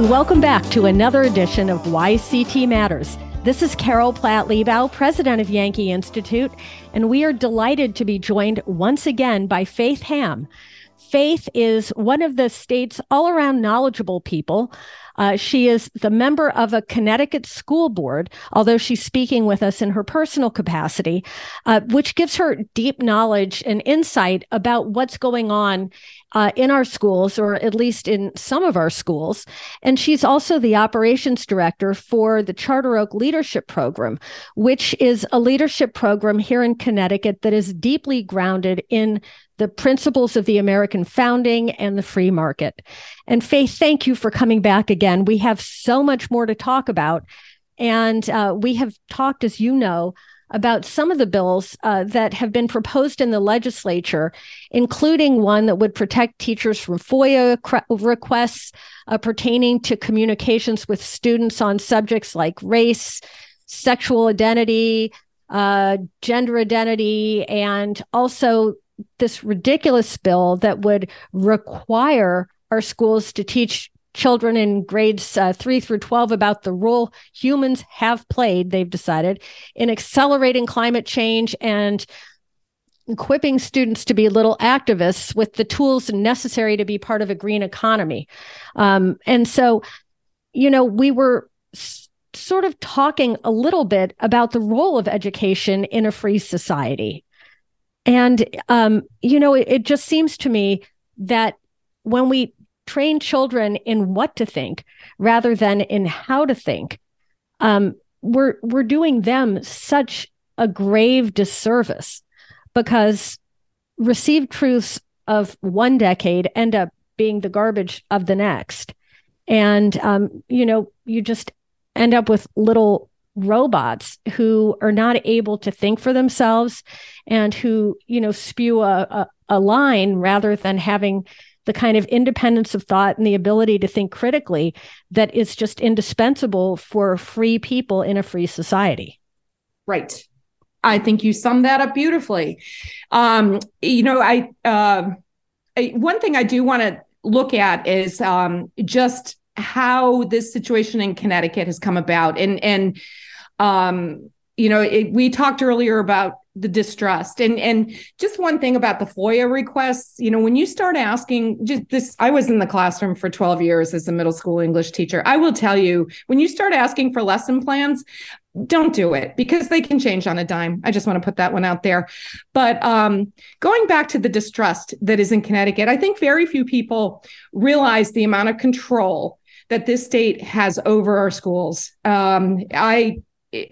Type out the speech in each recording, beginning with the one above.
and welcome back to another edition of YCT Matters. This is Carol Platt Liebau, president of Yankee Institute, and we are delighted to be joined once again by Faith Ham. Faith is one of the state's all around knowledgeable people uh, she is the member of a Connecticut school board, although she's speaking with us in her personal capacity, uh, which gives her deep knowledge and insight about what's going on uh, in our schools, or at least in some of our schools. And she's also the operations director for the Charter Oak Leadership Program, which is a leadership program here in Connecticut that is deeply grounded in the principles of the American founding and the free market. And Faith, thank you for coming back again. We have so much more to talk about. And uh, we have talked, as you know, about some of the bills uh, that have been proposed in the legislature, including one that would protect teachers from FOIA requests uh, pertaining to communications with students on subjects like race, sexual identity, uh, gender identity, and also this ridiculous bill that would require our schools to teach children in grades uh, 3 through 12 about the role humans have played they've decided in accelerating climate change and equipping students to be little activists with the tools necessary to be part of a green economy. Um, and so you know we were s- sort of talking a little bit about the role of education in a free society and, um, you know, it, it just seems to me that when we train children in what to think rather than in how to think, um, we're we're doing them such a grave disservice because received truths of one decade end up being the garbage of the next, and um, you know you just end up with little robots who are not able to think for themselves and who you know spew a, a, a, line rather than having the kind of independence of thought and the ability to think critically that is just indispensable for free people in a free society. Right. I think you summed that up beautifully. Um, you know i uh, one thing i do want to look at is um, just how this situation in Connecticut has come about. And and um, you know, it, we talked earlier about the distrust and and just one thing about the FOIA requests, you know, when you start asking just this I was in the classroom for 12 years as a middle school English teacher. I will tell you, when you start asking for lesson plans, don't do it because they can change on a dime. I just want to put that one out there. But um, going back to the distrust that is in Connecticut, I think very few people realize the amount of control that this state has over our schools. Um, I,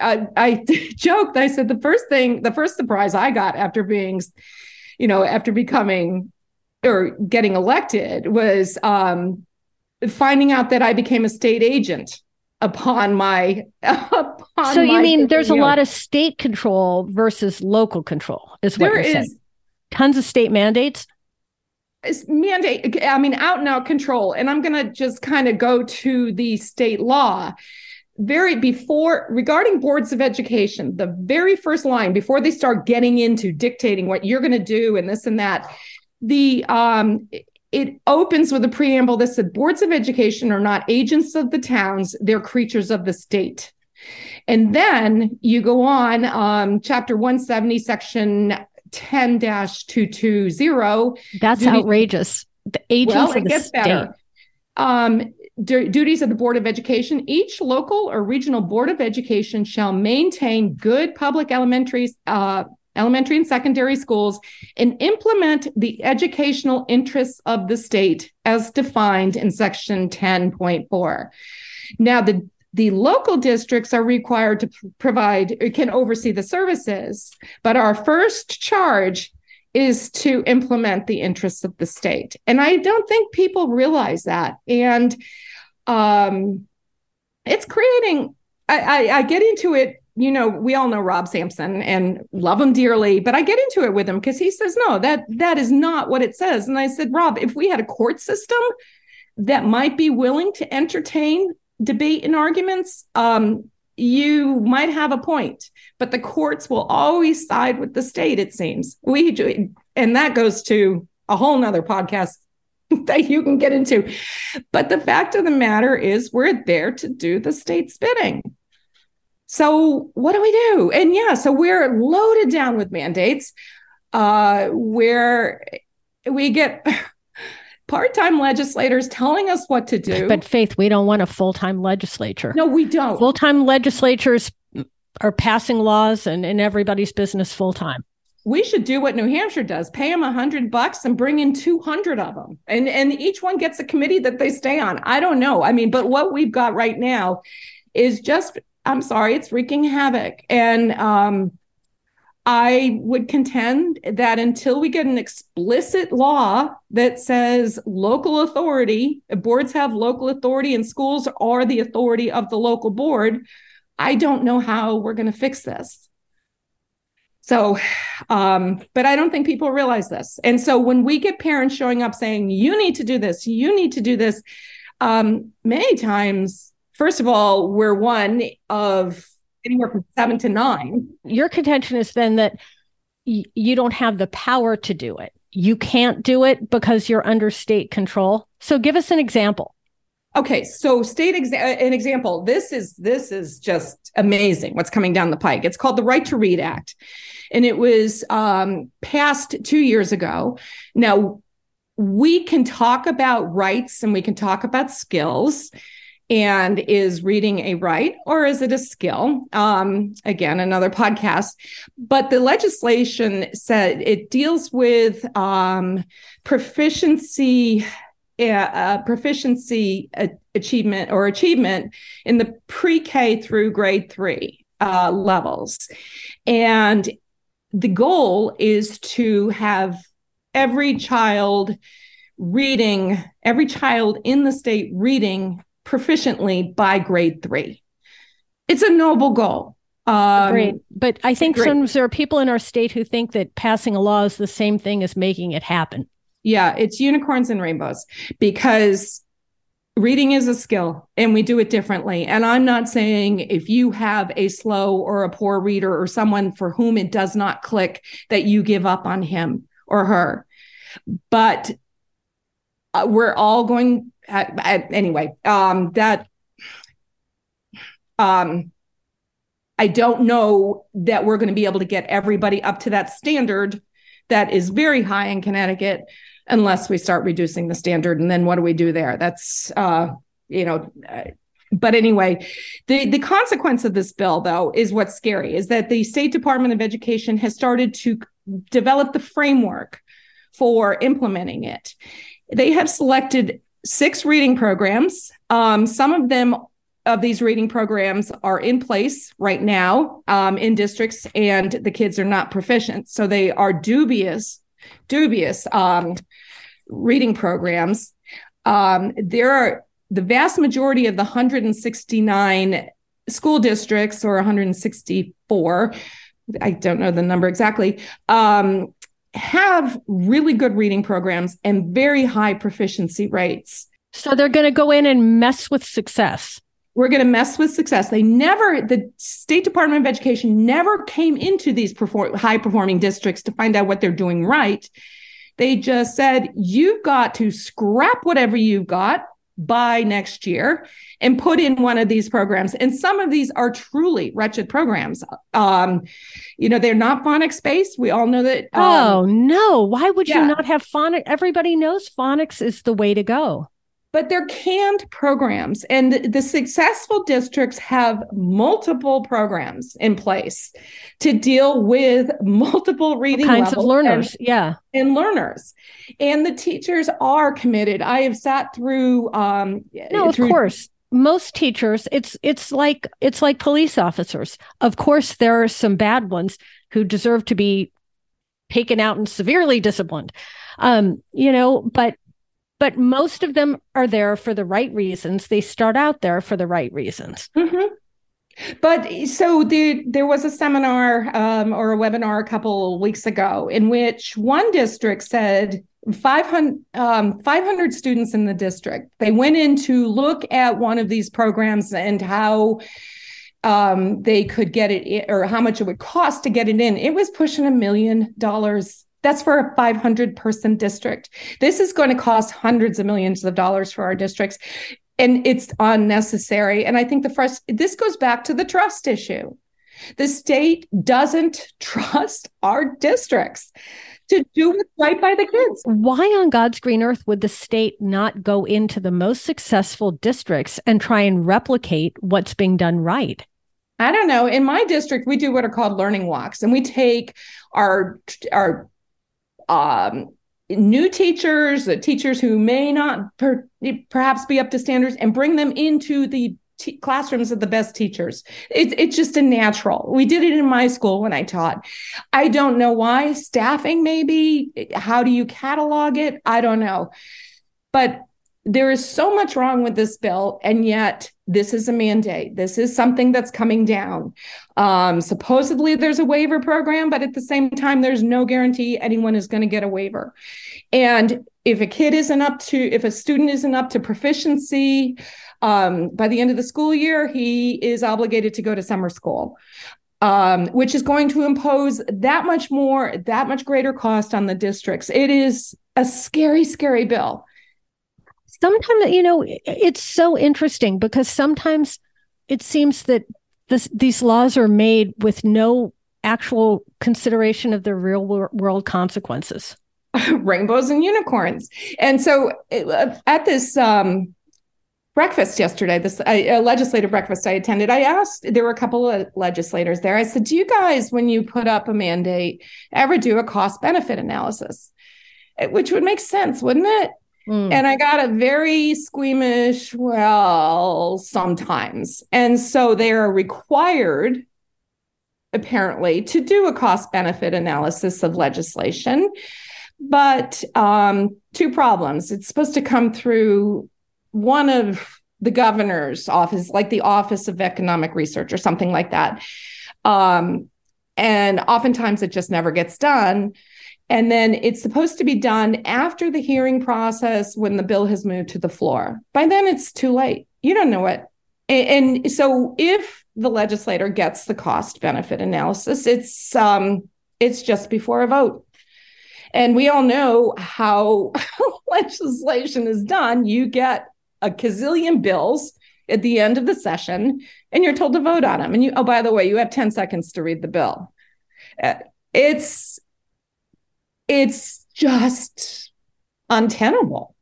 I, I joked. I said the first thing, the first surprise I got after being, you know, after becoming or getting elected was um, finding out that I became a state agent upon my. Upon so you my mean there's a lot of state control versus local control? Is what there you're is, saying? Tons of state mandates mandate i mean out and out control. And i'm going to just kind of go to the state law. Very before regarding boards of education the very first line before they start getting into dictating what you're going to do and this and that the um it opens with a preamble that said boards of education are not agents of the towns they're creatures of the state. And then you go on um, chapter 170 section 10-220. That's duty- outrageous. The agents well, of the state. Better. Um, du- duties of the Board of Education. Each local or regional Board of Education shall maintain good public elementary, uh, elementary and secondary schools and implement the educational interests of the state as defined in section 10.4. Now, the the local districts are required to provide, can oversee the services, but our first charge is to implement the interests of the state. And I don't think people realize that. And um, it's creating, I, I, I get into it you know, we all know Rob Sampson and love him dearly, but I get into it with him because he says, no, that that is not what it says. And I said, Rob, if we had a court system that might be willing to entertain debate and arguments, um, you might have a point, but the courts will always side with the state, it seems. We do, and that goes to a whole nother podcast that you can get into. But the fact of the matter is, we're there to do the state's bidding. So, what do we do? And yeah, so we're loaded down with mandates uh, where we get part-time legislators telling us what to do. But Faith, we don't want a full-time legislature. No, we don't. Full-time legislatures are passing laws and in everybody's business full-time. We should do what New Hampshire does: pay them a hundred bucks and bring in two hundred of them, and and each one gets a committee that they stay on. I don't know. I mean, but what we've got right now is just I'm sorry, it's wreaking havoc, and um, I would contend that until we get an explicit law that says local authority, boards have local authority and schools are the authority of the local board, I don't know how we're going to fix this. So, um, but I don't think people realize this. And so when we get parents showing up saying, you need to do this, you need to do this, um, many times, first of all, we're one of anywhere from seven to nine. Your contention is then that y- you don't have the power to do it. You can't do it because you're under state control. So give us an example. Okay, so state exa- uh, an example. This is this is just amazing. What's coming down the pike? It's called the Right to Read Act, and it was um, passed two years ago. Now we can talk about rights and we can talk about skills and is reading a right or is it a skill? Um, again another podcast. But the legislation said it deals with um, proficiency uh, proficiency achievement or achievement in the pre-k through grade three uh, levels. And the goal is to have every child reading every child in the state reading proficiently by grade three. It's a noble goal. Um, Great. But I think some, there are people in our state who think that passing a law is the same thing as making it happen. Yeah, it's unicorns and rainbows because reading is a skill and we do it differently. And I'm not saying if you have a slow or a poor reader or someone for whom it does not click that you give up on him or her. But uh, we're all going anyway, um, that um, I don't know that we're going to be able to get everybody up to that standard that is very high in Connecticut unless we start reducing the standard. And then what do we do there? That's, uh, you know, uh, but anyway, the, the consequence of this bill, though, is what's scary is that the State Department of Education has started to develop the framework for implementing it. They have selected six reading programs. Um, some of them of these reading programs are in place right now um, in districts, and the kids are not proficient. So they are dubious, dubious um, reading programs. Um, there are the vast majority of the 169 school districts, or 164. I don't know the number exactly, um, have really good reading programs and very high proficiency rates. So they're going to go in and mess with success. We're going to mess with success. They never, the State Department of Education never came into these perform, high performing districts to find out what they're doing right. They just said, you've got to scrap whatever you've got by next year and put in one of these programs. And some of these are truly wretched programs. Um, you know, they're not phonics based. We all know that. Um, oh, no. Why would yeah. you not have phonics? Everybody knows phonics is the way to go but they're canned programs and the successful districts have multiple programs in place to deal with multiple reading All kinds of learners and, yeah. and learners. And the teachers are committed. I have sat through um no of course. Most teachers it's it's like it's like police officers. Of course there are some bad ones who deserve to be taken out and severely disciplined. Um you know but but most of them are there for the right reasons. They start out there for the right reasons. Mm-hmm. But so the, there was a seminar um, or a webinar a couple weeks ago in which one district said 500, um, 500 students in the district. They went in to look at one of these programs and how um, they could get it or how much it would cost to get it in. It was pushing a million dollars That's for a 500 person district. This is going to cost hundreds of millions of dollars for our districts. And it's unnecessary. And I think the first, this goes back to the trust issue. The state doesn't trust our districts to do what's right by the kids. Why on God's green earth would the state not go into the most successful districts and try and replicate what's being done right? I don't know. In my district, we do what are called learning walks, and we take our our um, new teachers, the teachers who may not per, perhaps be up to standards, and bring them into the t- classrooms of the best teachers. It's it's just a natural. We did it in my school when I taught. I don't know why. Staffing, maybe. How do you catalog it? I don't know. But there is so much wrong with this bill, and yet this is a mandate. This is something that's coming down. Um, supposedly, there's a waiver program, but at the same time, there's no guarantee anyone is going to get a waiver. And if a kid isn't up to, if a student isn't up to proficiency, um, by the end of the school year, he is obligated to go to summer school. Um, which is going to impose that much more, that much greater cost on the districts. It is a scary, scary bill. Sometimes, you know, it's so interesting because sometimes it seems that this, these laws are made with no actual consideration of the real world consequences. Rainbows and unicorns. And so at this um, breakfast yesterday, this a legislative breakfast I attended, I asked, there were a couple of legislators there. I said, Do you guys, when you put up a mandate, ever do a cost benefit analysis? Which would make sense, wouldn't it? Mm. And I got a very squeamish, well, sometimes. And so they are required, apparently, to do a cost benefit analysis of legislation. But um, two problems. It's supposed to come through one of the governor's office, like the Office of Economic Research or something like that. Um, and oftentimes it just never gets done. And then it's supposed to be done after the hearing process when the bill has moved to the floor. By then, it's too late. You don't know it. And, and so if the legislator gets the cost benefit analysis, it's um, it's just before a vote. And we all know how legislation is done. You get a gazillion bills at the end of the session and you're told to vote on them and you oh by the way you have 10 seconds to read the bill uh, it's it's just untenable.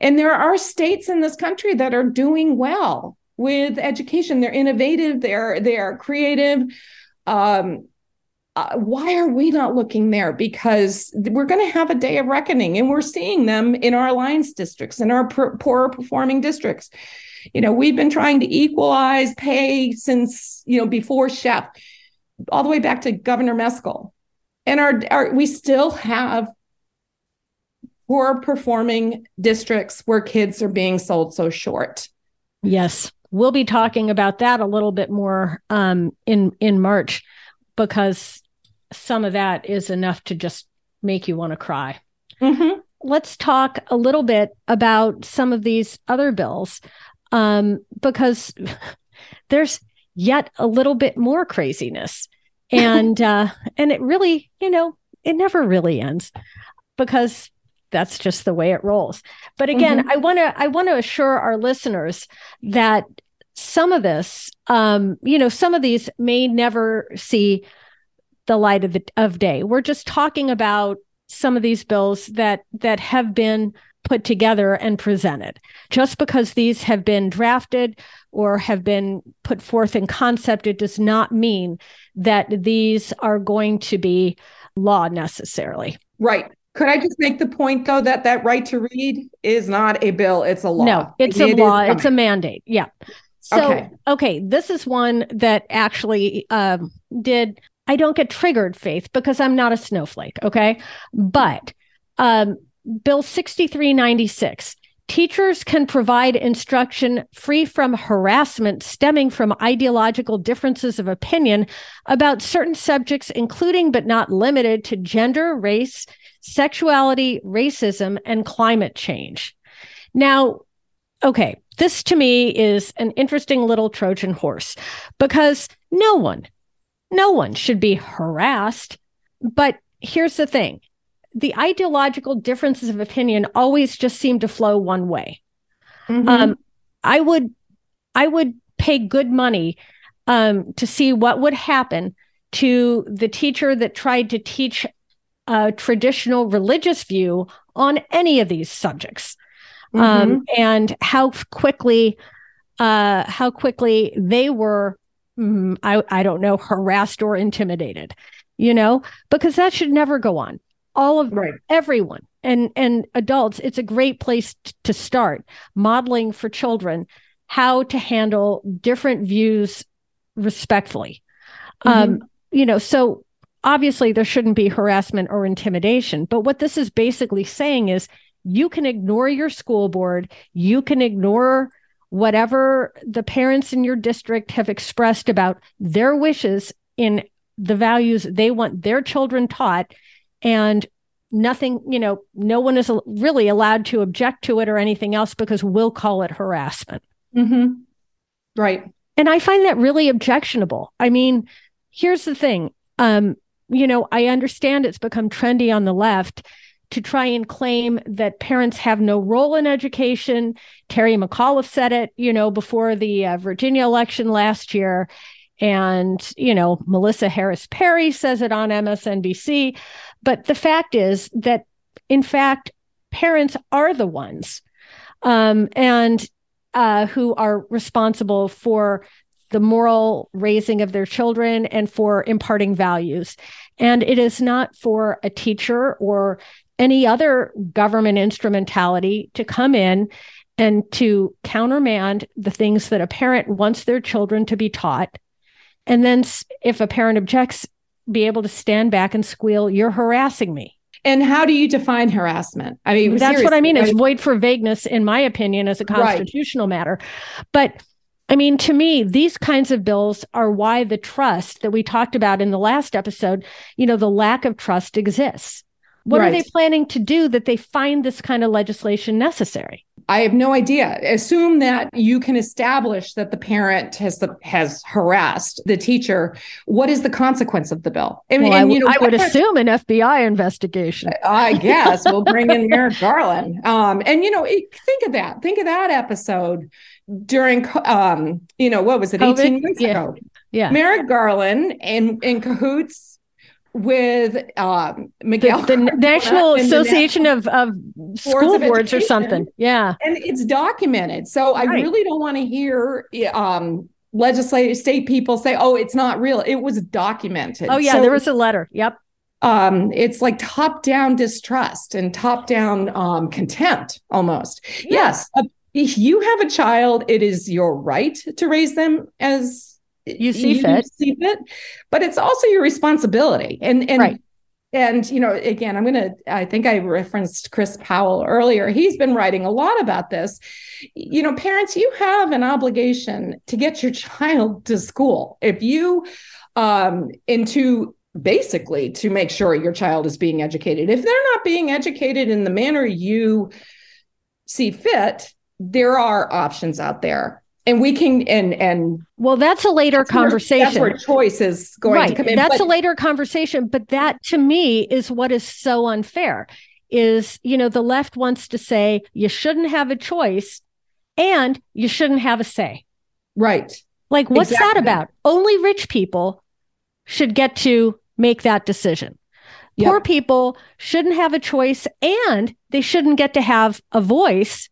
And there are states in this country that are doing well with education. They're innovative. They're they're creative. Um, uh, why are we not looking there? Because we're going to have a day of reckoning, and we're seeing them in our alliance districts, in our pr- poorer performing districts. You know, we've been trying to equalize pay since you know before Sheff, all the way back to Governor Meskill, and our, our we still have poor performing districts where kids are being sold so short. Yes, we'll be talking about that a little bit more um, in in March because some of that is enough to just make you want to cry. Mm-hmm. Let's talk a little bit about some of these other bills um, because there's yet a little bit more craziness. And uh, and it really, you know, it never really ends because that's just the way it rolls. But again, mm-hmm. I want to I want to assure our listeners that some of this, um, you know, some of these may never see the light of the of day. We're just talking about some of these bills that that have been put together and presented. Just because these have been drafted or have been put forth in concept, it does not mean that these are going to be law necessarily. Right. Could I just make the point though that that right to read is not a bill, it's a law. No, it's it a law, it's a mandate. Yeah. So, okay. okay, this is one that actually um, did. I don't get triggered, Faith, because I'm not a snowflake. Okay. But um, Bill 6396 teachers can provide instruction free from harassment stemming from ideological differences of opinion about certain subjects, including but not limited to gender, race, sexuality, racism, and climate change. Now, okay, this to me is an interesting little Trojan horse because no one, no one should be harassed. But here's the thing the ideological differences of opinion always just seem to flow one way. Mm-hmm. Um, I would, I would pay good money um, to see what would happen to the teacher that tried to teach a traditional religious view on any of these subjects, um, mm-hmm. um, and how quickly, uh, how quickly they were, mm, I, I don't know, harassed or intimidated. You know, because that should never go on all of right. everyone and and adults it's a great place t- to start modeling for children how to handle different views respectfully mm-hmm. um you know so obviously there shouldn't be harassment or intimidation but what this is basically saying is you can ignore your school board you can ignore whatever the parents in your district have expressed about their wishes in the values they want their children taught and nothing, you know, no one is really allowed to object to it or anything else because we'll call it harassment. Mm-hmm. Right. And I find that really objectionable. I mean, here's the thing. Um, you know, I understand it's become trendy on the left to try and claim that parents have no role in education. Terry McAuliffe said it, you know, before the uh, Virginia election last year. And, you know, Melissa Harris Perry says it on MSNBC. But the fact is that, in fact, parents are the ones um, and uh, who are responsible for the moral raising of their children and for imparting values. And it is not for a teacher or any other government instrumentality to come in and to countermand the things that a parent wants their children to be taught. And then, if a parent objects, be able to stand back and squeal, You're harassing me. And how do you define harassment? I mean, that's what I mean. It's void for vagueness, in my opinion, as a constitutional right. matter. But I mean, to me, these kinds of bills are why the trust that we talked about in the last episode, you know, the lack of trust exists. What right. are they planning to do that they find this kind of legislation necessary? I have no idea. Assume that you can establish that the parent has has harassed the teacher. What is the consequence of the bill? And, well, and, I, w- you know, I would assume an FBI investigation. I guess we'll bring in Merrick Garland. Um, and you know, think of that. Think of that episode during, um, you know, what was it, COVID? eighteen months yeah. ago? Yeah, Merrick Garland and in cahoots with um, Miguel, the, the National Association the National of, of School of Boards or something. Yeah, and it's documented. So right. I really don't want to hear um, legislative state people say, "Oh, it's not real." It was documented. Oh yeah, so, there was a letter. Yep. Um, it's like top down distrust and top down um, contempt almost. Yeah. Yes. Uh, if you have a child, it is your right to raise them as you see you fit. see fit, but it's also your responsibility. And and right. and you know, again, I'm gonna. I think I referenced Chris Powell earlier. He's been writing a lot about this. You know, parents, you have an obligation to get your child to school. If you um into basically to make sure your child is being educated. If they're not being educated in the manner you see fit, there are options out there and we can and and well that's a later that's conversation where, that's where choice is going right. to come in that's but, a later conversation but that to me is what is so unfair is you know the left wants to say you shouldn't have a choice and you shouldn't have a say right like what's exactly. that about only rich people should get to make that decision yep. poor people shouldn't have a choice and they shouldn't get to have a voice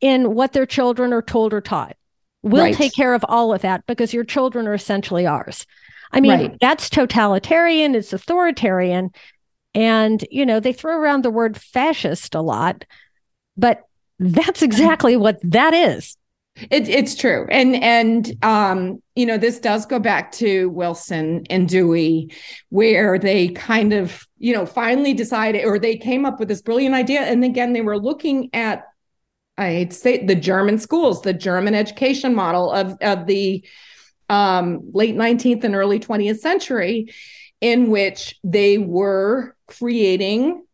in what their children are told or taught We'll right. take care of all of that because your children are essentially ours. I mean, right. that's totalitarian, it's authoritarian. And, you know, they throw around the word fascist a lot, but that's exactly what that is. It, it's true, and and um, you know this does go back to Wilson and Dewey, where they kind of you know finally decided, or they came up with this brilliant idea, and again they were looking at I hate to say the German schools, the German education model of, of the um, late 19th and early 20th century, in which they were creating,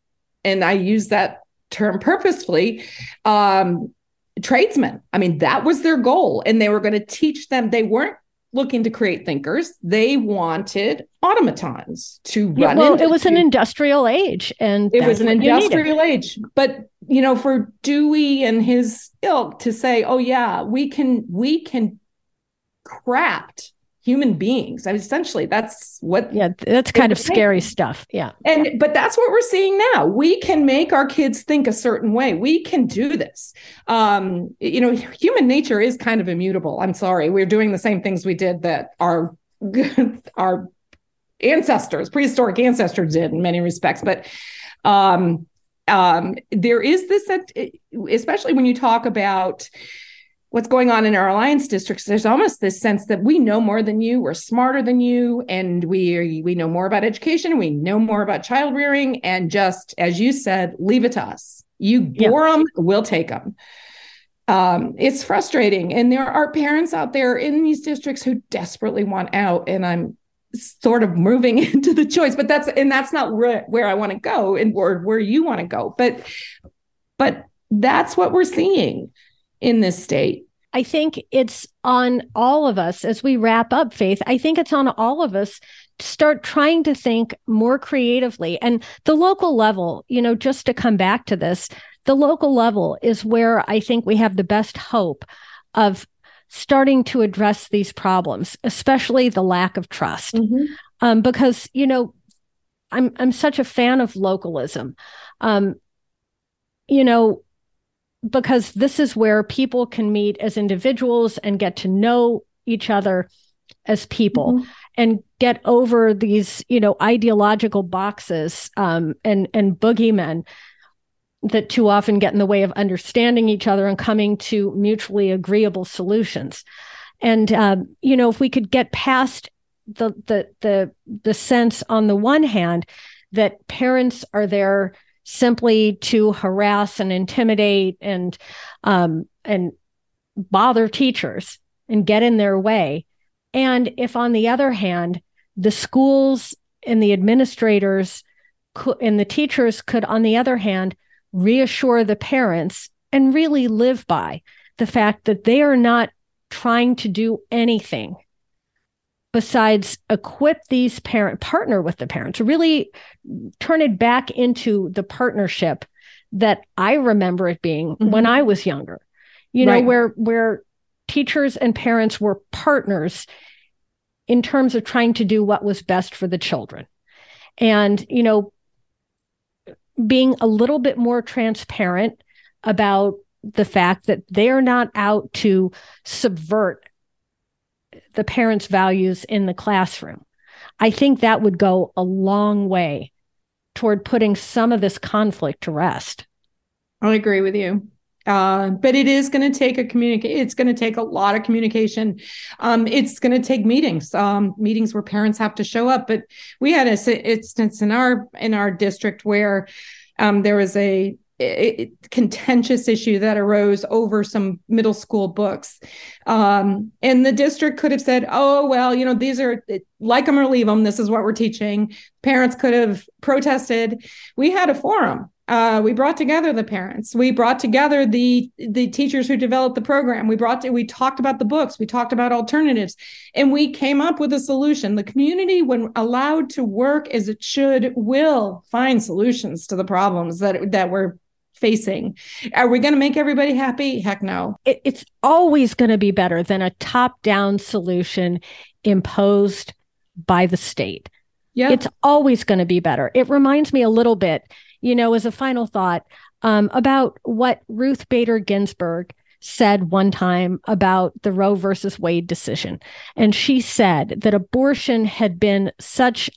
and I use that term purposefully, um, tradesmen. I mean, that was their goal. And they were going to teach them, they weren't looking to create thinkers. They wanted automatons to run. yeah. Well, it was an industrial age, and it was an industrial age. But you know, for Dewey and his ilk to say, "Oh yeah, we can, we can craft human beings. I mean, essentially, that's what. Yeah, that's kind of scary stuff. Yeah, and but that's what we're seeing now. We can make our kids think a certain way. We can do this. Um, you know, human nature is kind of immutable. I'm sorry, we're doing the same things we did that our our ancestors, prehistoric ancestors, did in many respects. But um, um, there is this, especially when you talk about what's going on in our alliance districts there's almost this sense that we know more than you we're smarter than you and we we know more about education we know more about child rearing and just as you said leave it to us. You bore yeah. them we'll take them um, it's frustrating and there are parents out there in these districts who desperately want out and i'm sort of moving into the choice but that's and that's not where, where i want to go and where, where you want to go but but that's what we're seeing in this state. I think it's on all of us as we wrap up, Faith. I think it's on all of us to start trying to think more creatively. And the local level, you know, just to come back to this, the local level is where I think we have the best hope of starting to address these problems, especially the lack of trust. Mm-hmm. Um, because, you know, I'm I'm such a fan of localism. Um, you know, because this is where people can meet as individuals and get to know each other as people mm-hmm. and get over these you know ideological boxes um, and and boogeymen that too often get in the way of understanding each other and coming to mutually agreeable solutions and um, you know if we could get past the the the the sense on the one hand that parents are there simply to harass and intimidate and um, and bother teachers and get in their way. And if, on the other hand, the schools and the administrators and the teachers could, on the other hand, reassure the parents and really live by the fact that they are not trying to do anything besides equip these parent partner with the parents really turn it back into the partnership that i remember it being mm-hmm. when i was younger you know right. where where teachers and parents were partners in terms of trying to do what was best for the children and you know being a little bit more transparent about the fact that they're not out to subvert the parents' values in the classroom. I think that would go a long way toward putting some of this conflict to rest. I agree with you. Uh, but it is going to take a communicate. It's going to take a lot of communication. Um, it's going to take meetings, um, meetings where parents have to show up. But we had a instance in our in our district where um, there was a it, contentious issue that arose over some middle school books. Um, and the district could have said, oh, well, you know, these are like them or leave them. This is what we're teaching. Parents could have protested. We had a forum. Uh, we brought together the parents. We brought together the the teachers who developed the program. We brought to, we talked about the books. We talked about alternatives, and we came up with a solution. The community, when allowed to work as it should, will find solutions to the problems that that we're facing. Are we going to make everybody happy? Heck no. It, it's always going to be better than a top down solution imposed by the state. Yeah. It's always going to be better. It reminds me a little bit, you know, as a final thought, um, about what Ruth Bader Ginsburg said one time about the Roe versus Wade decision. And she said that abortion had been such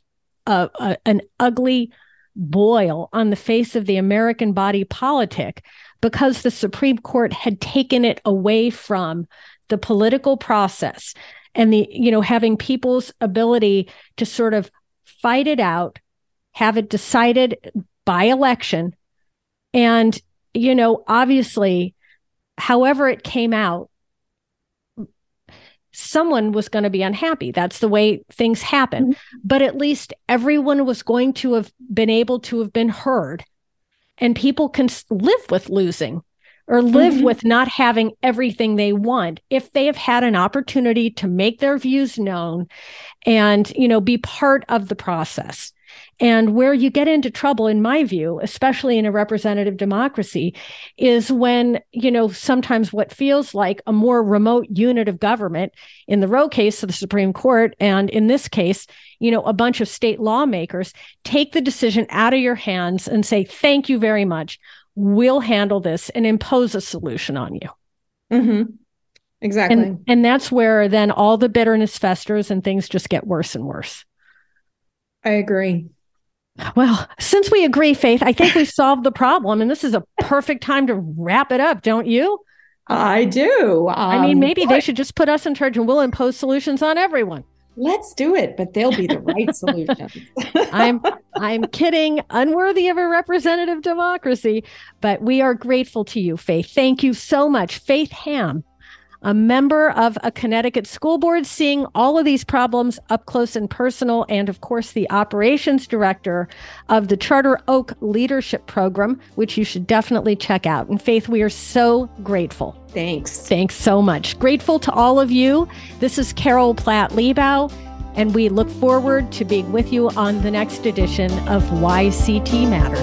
a, a, an ugly boil on the face of the American body politic because the Supreme Court had taken it away from the political process and the, you know, having people's ability to sort of fight it out, have it decided by election. And, you know, obviously, however it came out, someone was going to be unhappy. That's the way things happen. Mm-hmm. But at least everyone was going to have been able to have been heard. And people can live with losing, or live mm-hmm. with not having everything they want if they have had an opportunity to make their views known and you know be part of the process and where you get into trouble, in my view, especially in a representative democracy, is when, you know, sometimes what feels like a more remote unit of government, in the Roe case of the Supreme Court, and in this case, you know, a bunch of state lawmakers take the decision out of your hands and say, thank you very much. We'll handle this and impose a solution on you. Mm-hmm. Exactly. And, and that's where then all the bitterness festers and things just get worse and worse. I agree. Well, since we agree, Faith, I think we solved the problem, and this is a perfect time to wrap it up, don't you? I do. Um, I mean, um, maybe they should just put us in charge and we'll impose solutions on everyone. Let's do it, but they'll be the right solution. I'm I'm kidding, unworthy of a representative democracy, but we are grateful to you, Faith. Thank you so much. Faith Ham a member of a Connecticut school board, seeing all of these problems up close and personal, and of course, the operations director of the Charter Oak Leadership Program, which you should definitely check out. And Faith, we are so grateful. Thanks. Thanks so much. Grateful to all of you. This is Carol Platt Liebau, and we look forward to being with you on the next edition of YCT Matters.